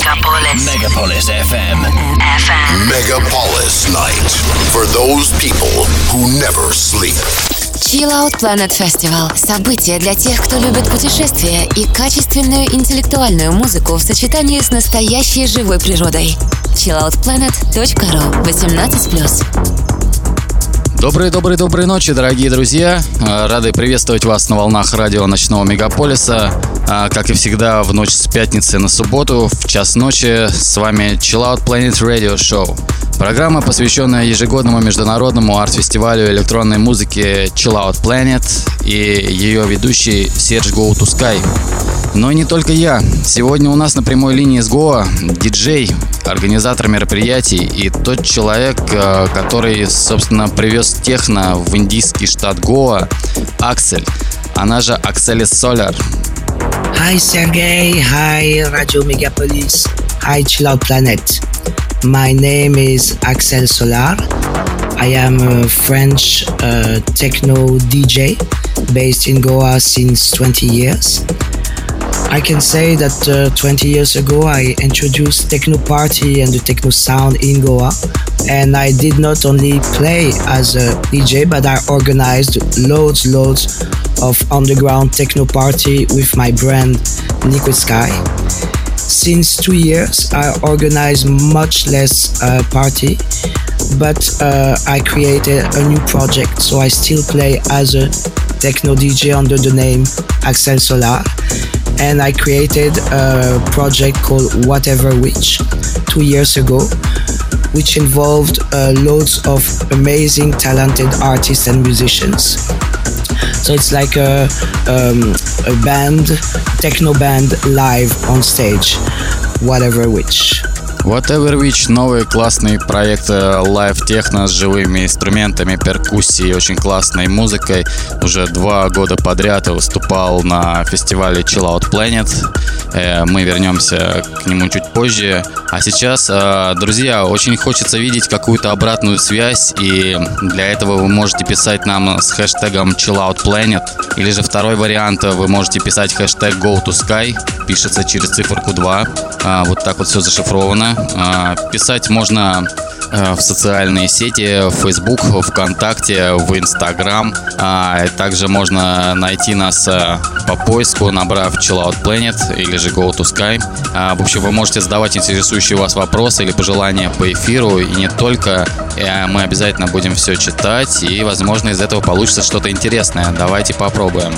Megapolis. Megapolis FM. FM. Megapolis Night. For those people who never sleep. Chill Out Planet Festival – событие для тех, кто любит путешествия и качественную интеллектуальную музыку в сочетании с настоящей живой природой. chilloutplanet.ru 18+. Добрые-добрые-добрые ночи, дорогие друзья. Э, рады приветствовать вас на волнах радио Ночного Мегаполиса. Э, как и всегда, в ночь с пятницы на субботу, в час ночи, с вами Chill Out Planet Radio Show. Программа, посвященная ежегодному международному арт-фестивалю электронной музыки Chill Out Planet и ее ведущий Серж to Sky. Но не только я. Сегодня у нас на прямой линии с Гоа диджей, организатор мероприятий и тот человек, э, который, собственно, привез техно в индийский штат Гоа, Аксель. Она же Акселис Соляр. Hi Sergey, hi Radio Megapolis, hi Chill Out Planet. My name is Axel Solar. I am a French uh, techno DJ based in Goa since 20 years. I can say that uh, 20 years ago I introduced techno party and the techno sound in Goa. And I did not only play as a DJ but I organized loads loads of underground techno party with my brand Liquid Sky. Since two years I organize much less uh, party but uh, I created a new project. So I still play as a techno DJ under the name Axel Solar and I created a project called Whatever Witch two years ago, which involved uh, loads of amazing, talented artists and musicians. So it's like a, um, a band, techno band live on stage, Whatever Witch. Whatever Witch новый классный проект live техно с живыми инструментами, перкуссией, очень классной музыкой. Уже два года подряд я выступал на фестивале Chill Out Planet. Э, мы вернемся к нему чуть позже. А сейчас, э, друзья, очень хочется видеть какую-то обратную связь, и для этого вы можете писать нам с хэштегом Chill Out Planet, или же второй вариант, вы можете писать хэштег Go to Sky, пишется через циферку 2. А, вот так вот все зашифровано. А, писать можно в социальные сети, в Facebook, ВКонтакте, в Instagram. А, также можно найти нас э, по поиску, набрав Chill Out Planet или же Go to Sky. А, в общем, вы можете задавать интересующие вас вопросы или пожелания по эфиру, и не только. Э, мы обязательно будем все читать, и, возможно, из этого получится что-то интересное. Давайте попробуем.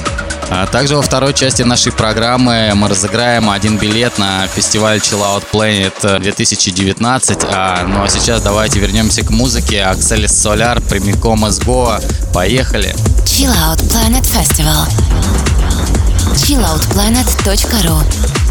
А также во второй части нашей программы мы разыграем один билет на фестиваль Chill Out Planet 2019. А, ну а сейчас давайте вернемся к музыке. Акселис Соляр прямиком из Гоа. Поехали! Chill Out Planet Festival. chilloutplanet.ru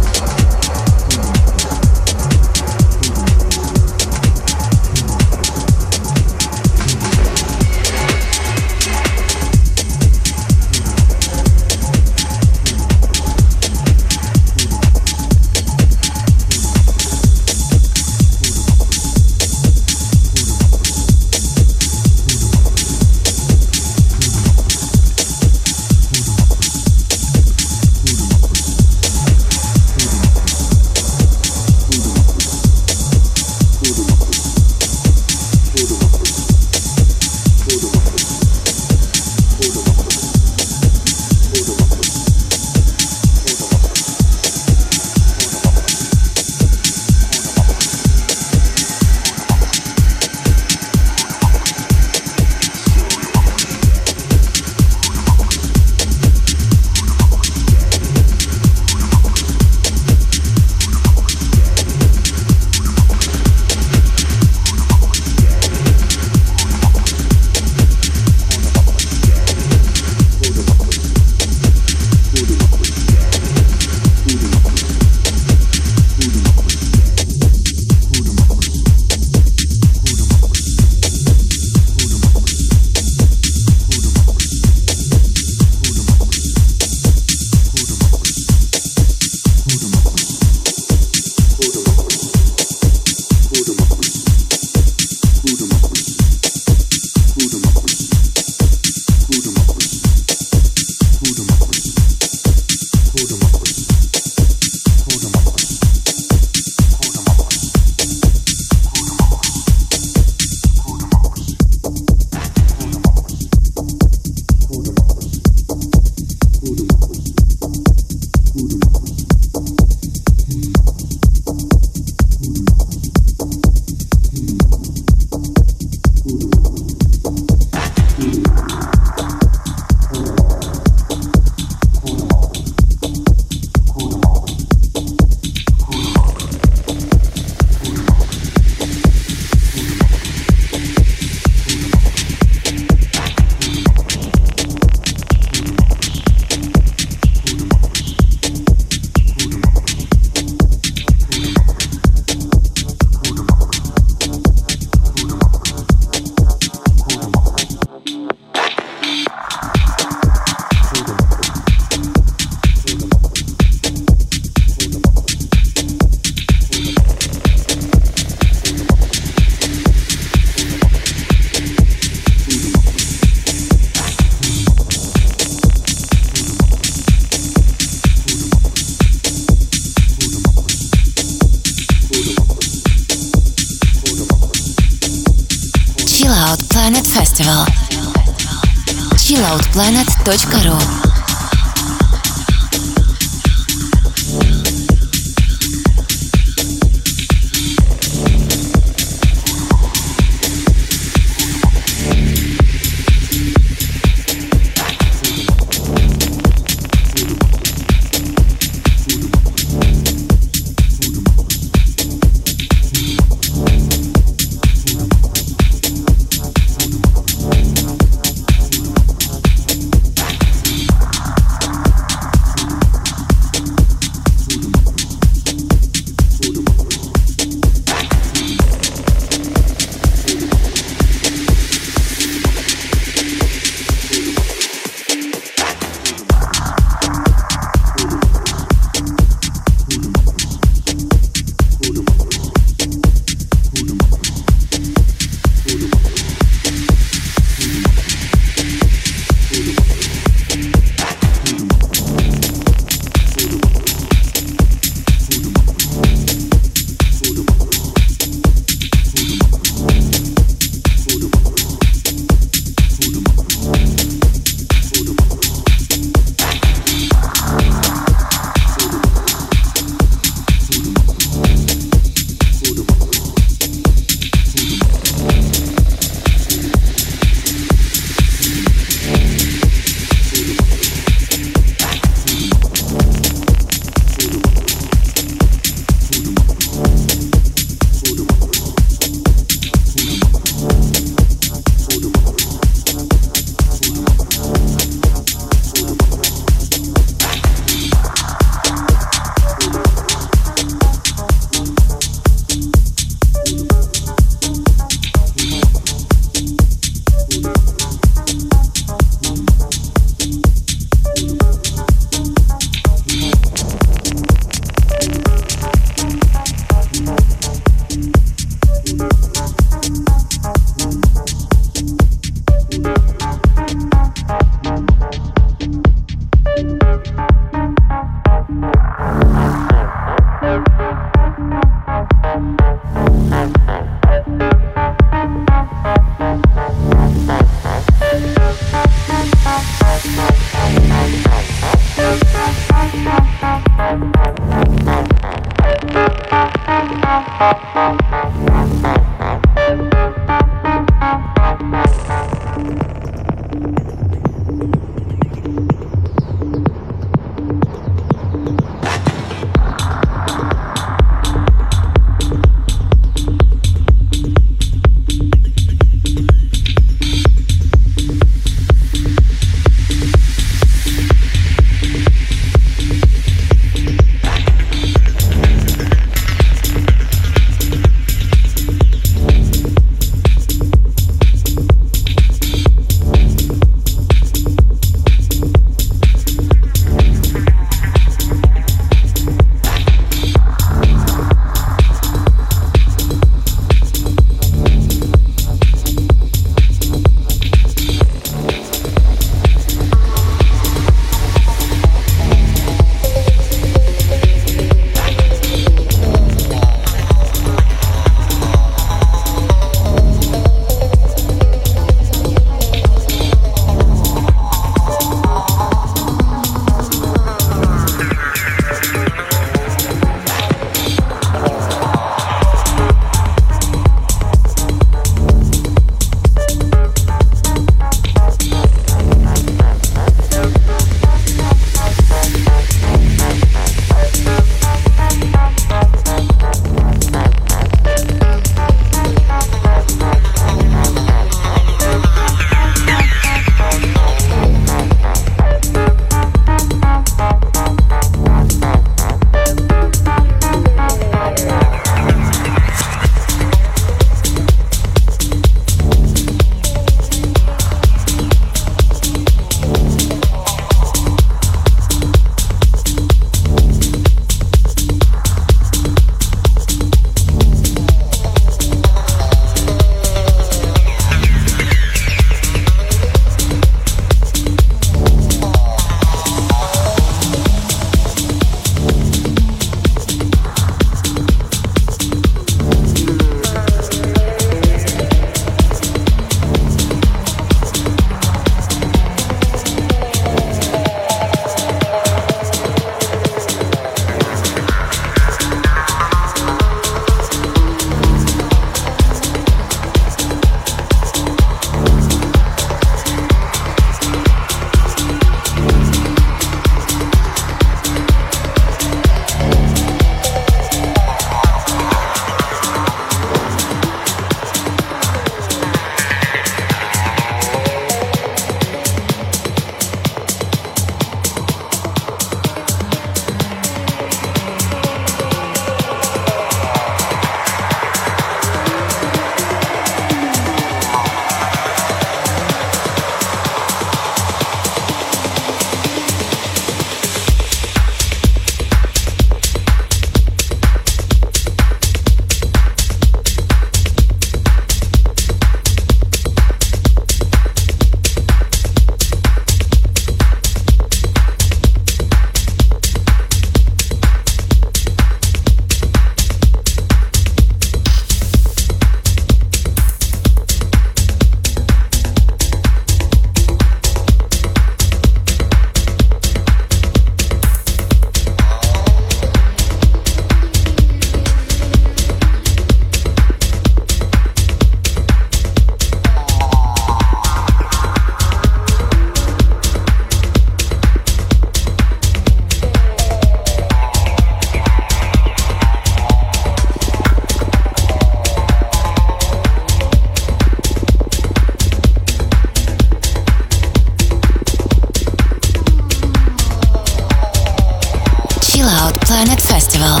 Planet Festival.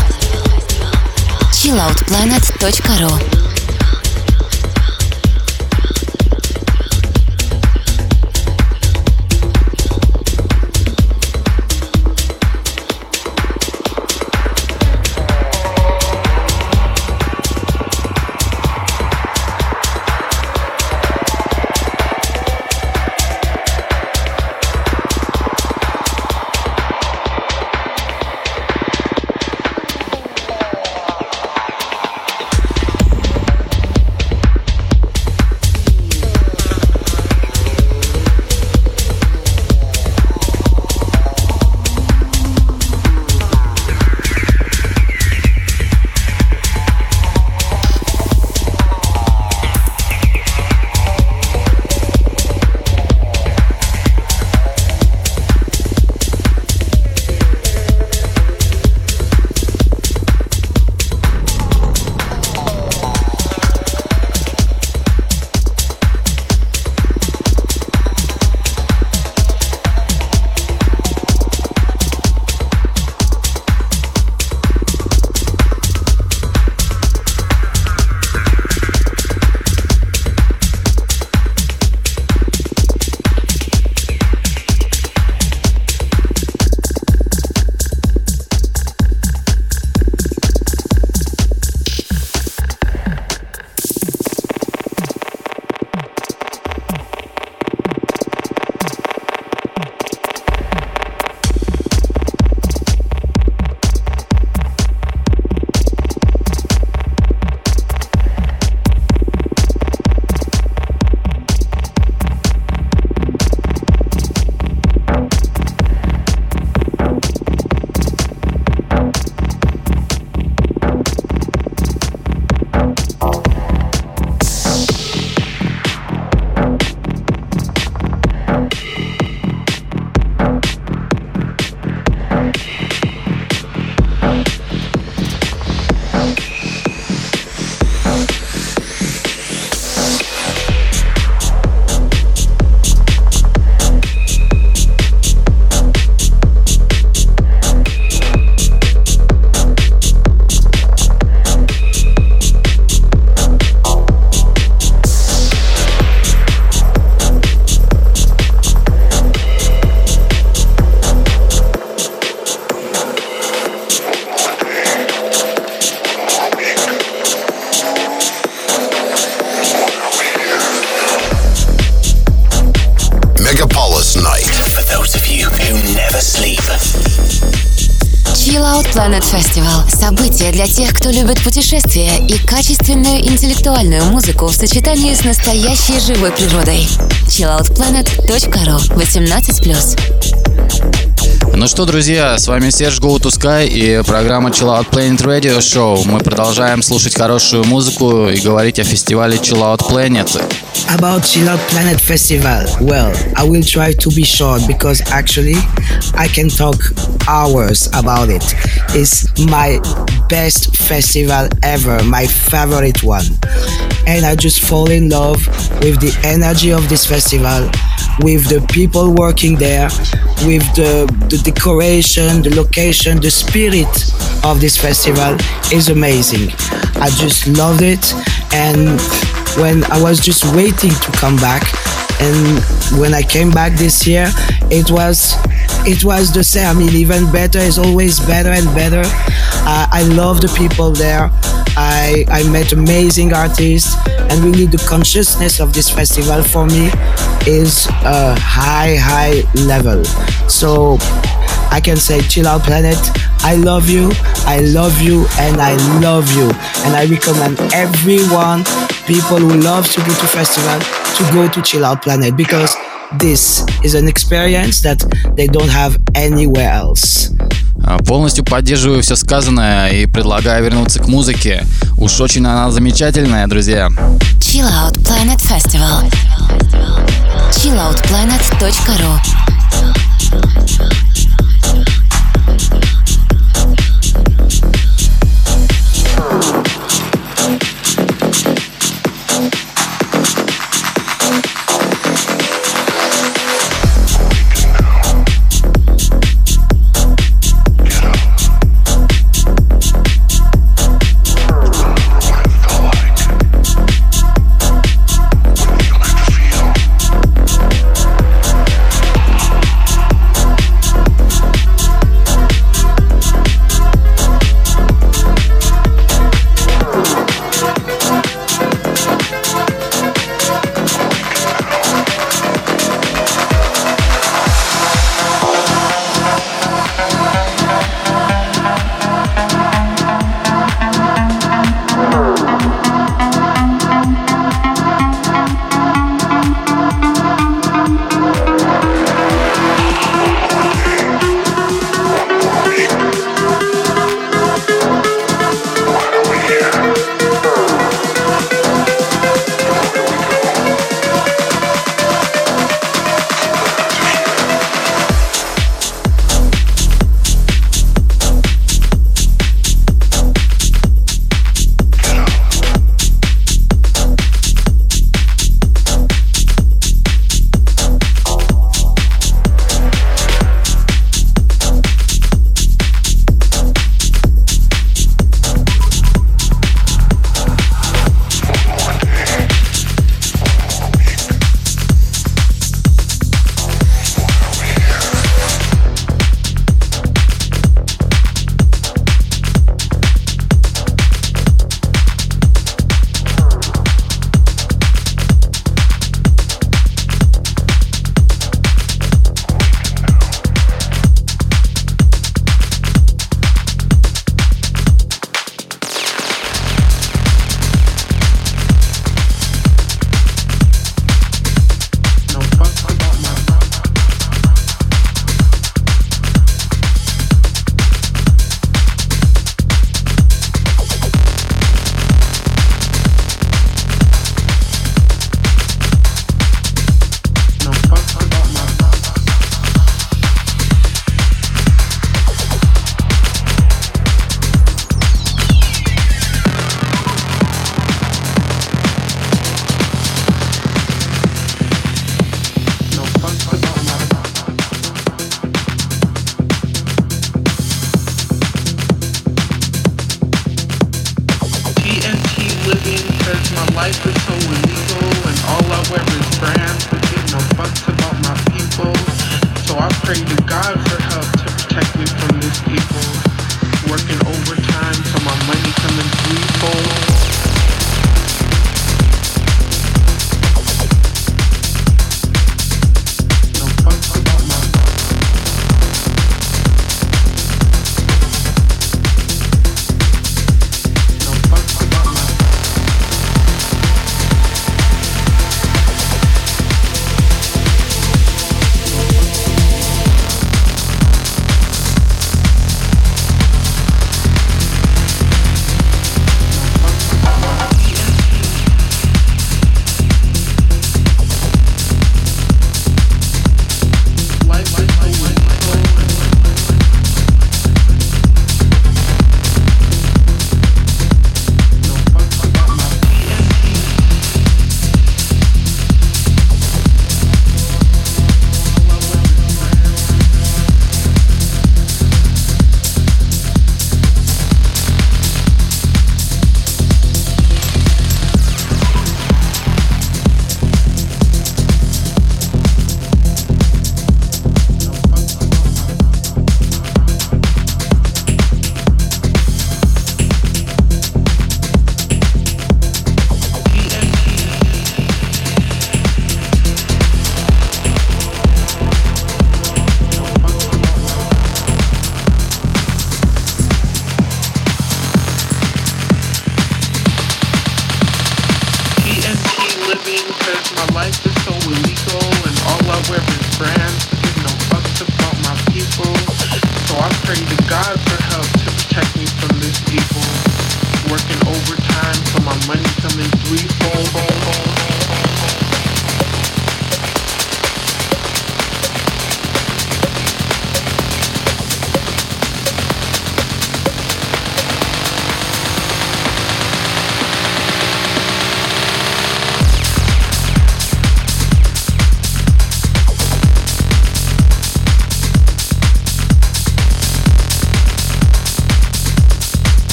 chilloutplanet.ru любит путешествия и качественную интеллектуальную музыку в сочетании с настоящей живой природой. chilloutplanet.ru 18+. Ну что, друзья, с вами Серж Go to Sky и программа Chill Out Planet Radio Show. Мы продолжаем слушать хорошую музыку и говорить о фестивале Chill Out Planet. About Chill Out Planet Festival, well, I will try to be short because actually I can talk hours about it. It's my best festival ever, my favorite one. And I just fall in love with the energy of this festival, with the people working there, with the, the decoration, the location, the spirit of this festival is amazing. I just loved it. And when I was just waiting to come back, and when I came back this year, it was it was the same. I mean, even better is always better and better. Uh, I love the people there. I, I met amazing artists, and really the consciousness of this festival for me is a high, high level. So I can say, Chill Out Planet, I love you, I love you, and I love you. And I recommend everyone, people who love to go to festival, to go to Chill Out Planet because this is an experience that they don't have anywhere else. Полностью поддерживаю все сказанное и предлагаю вернуться к музыке. Уж очень она замечательная, друзья. Chill Out Planet Festival. chilloutplanet.ru like the show with Nico and all our weapons brand.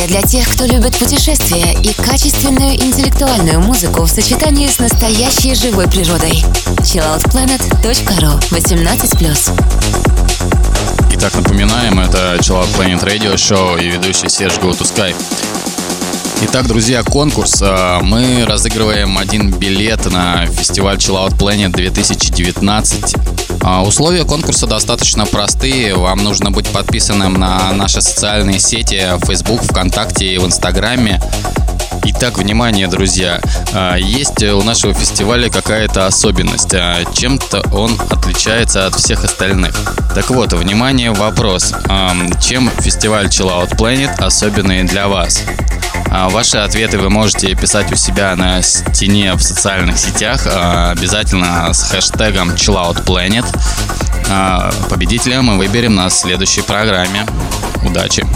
Событие для тех, кто любит путешествия и качественную интеллектуальную музыку в сочетании с настоящей живой природой. chilloutplanet.ru 18+. Итак, напоминаем, это Chill Out Planet Radio Show и ведущий Серж Go. Итак, друзья, конкурс. А, мы разыгрываем один билет на фестиваль Chill Out Planet 2019 а, условия конкурса достаточно простые. Вам нужно быть подписанным на наши социальные сети Facebook, ВКонтакте и в Инстаграме. Итак, внимание, друзья, а, есть у нашего фестиваля какая-то особенность. А, чем-то он отличается от всех остальных. Так вот, внимание, вопрос. Чем фестиваль Chill Out Planet особенный для вас? А, ваши ответы вы можете писать у себя на стене в социальных сетях, а, обязательно с хэштегом ChillOutPlanet. А, победителя мы выберем на следующей программе. Удачи!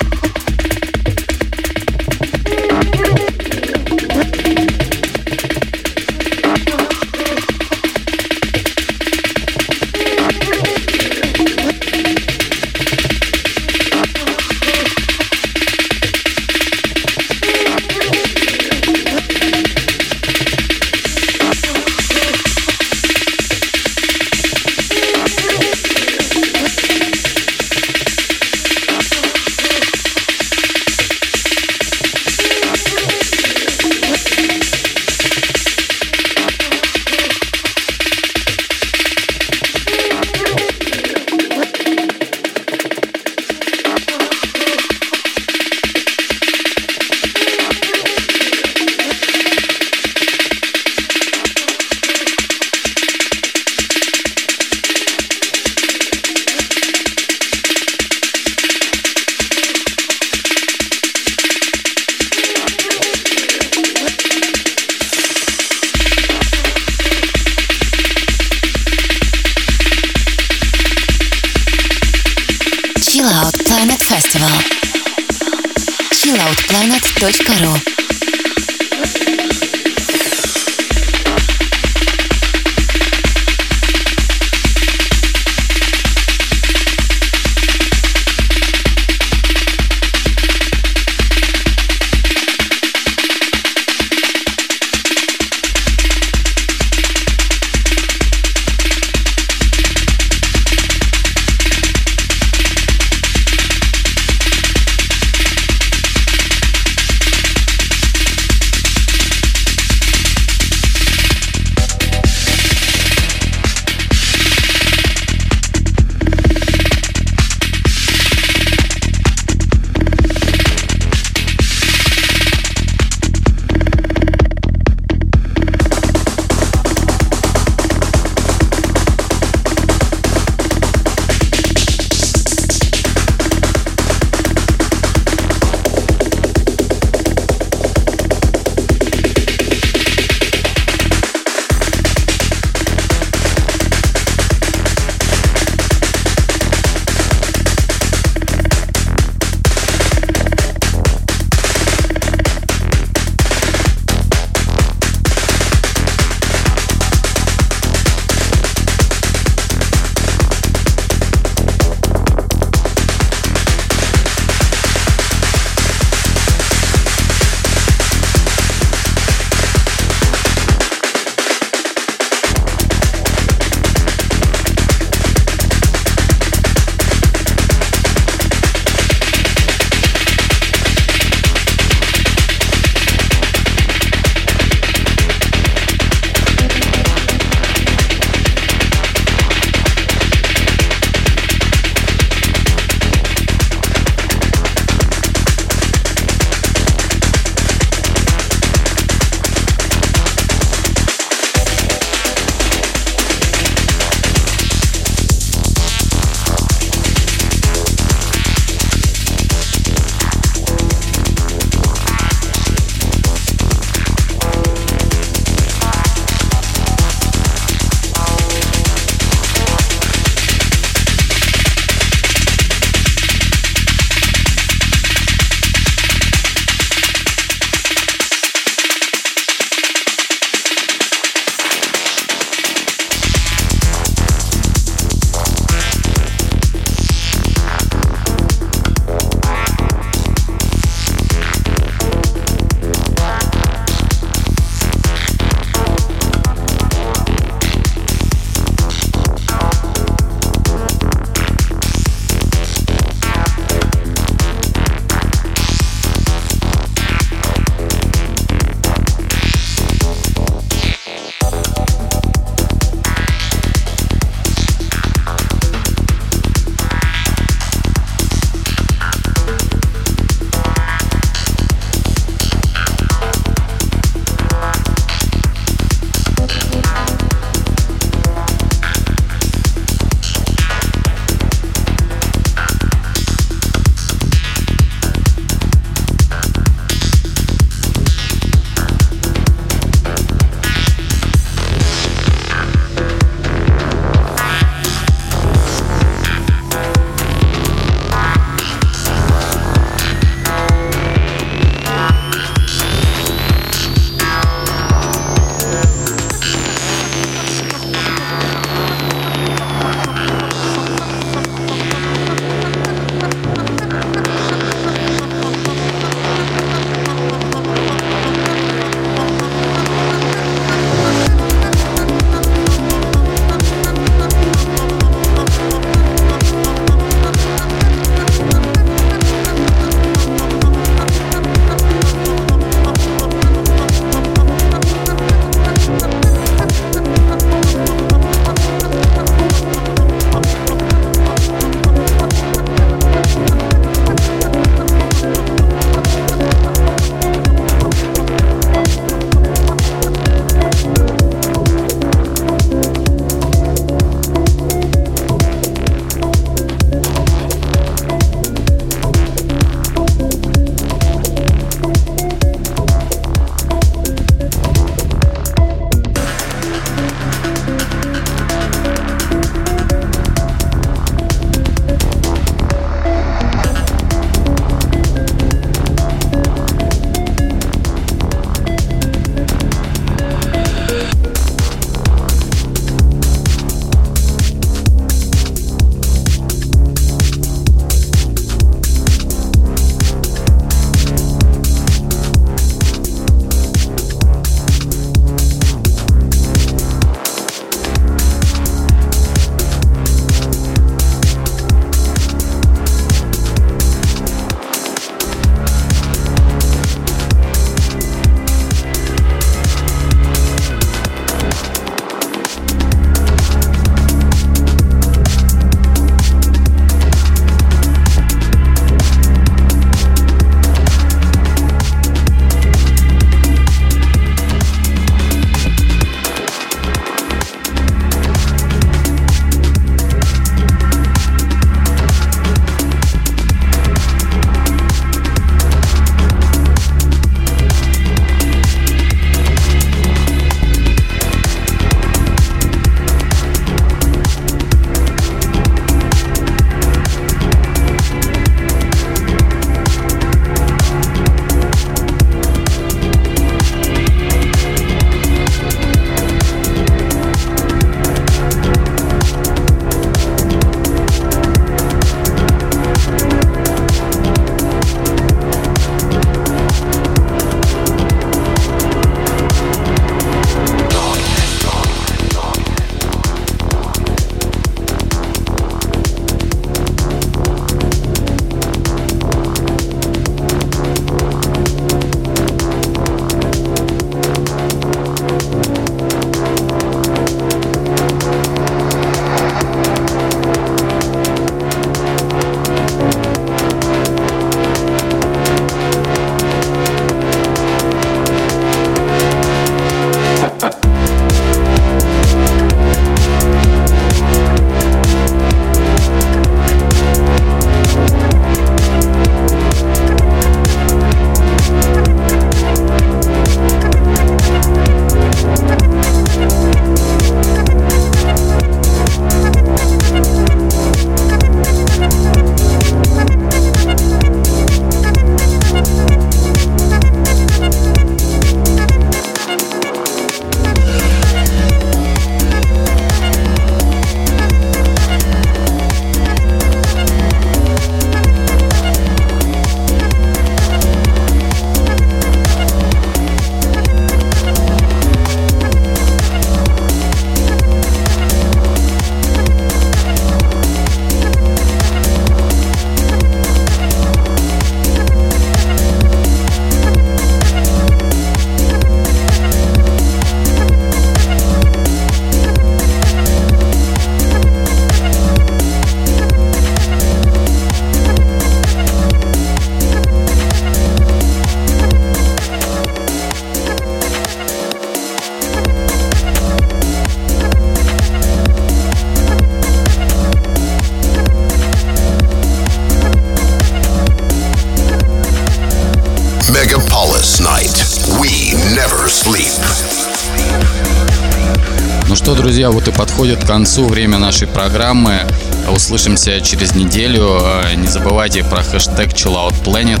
Подходит к концу время нашей программы. Услышимся через неделю. Э, не забывайте про хэштег ChillOutPlanet.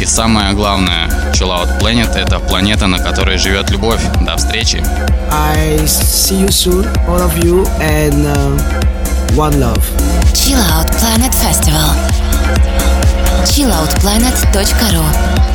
И самое главное, ChillOutPlanet — это планета, на которой живет любовь. До встречи. I see you soon, all of you, and uh, one love. Chill Out Planet Festival. chilloutplanet.ru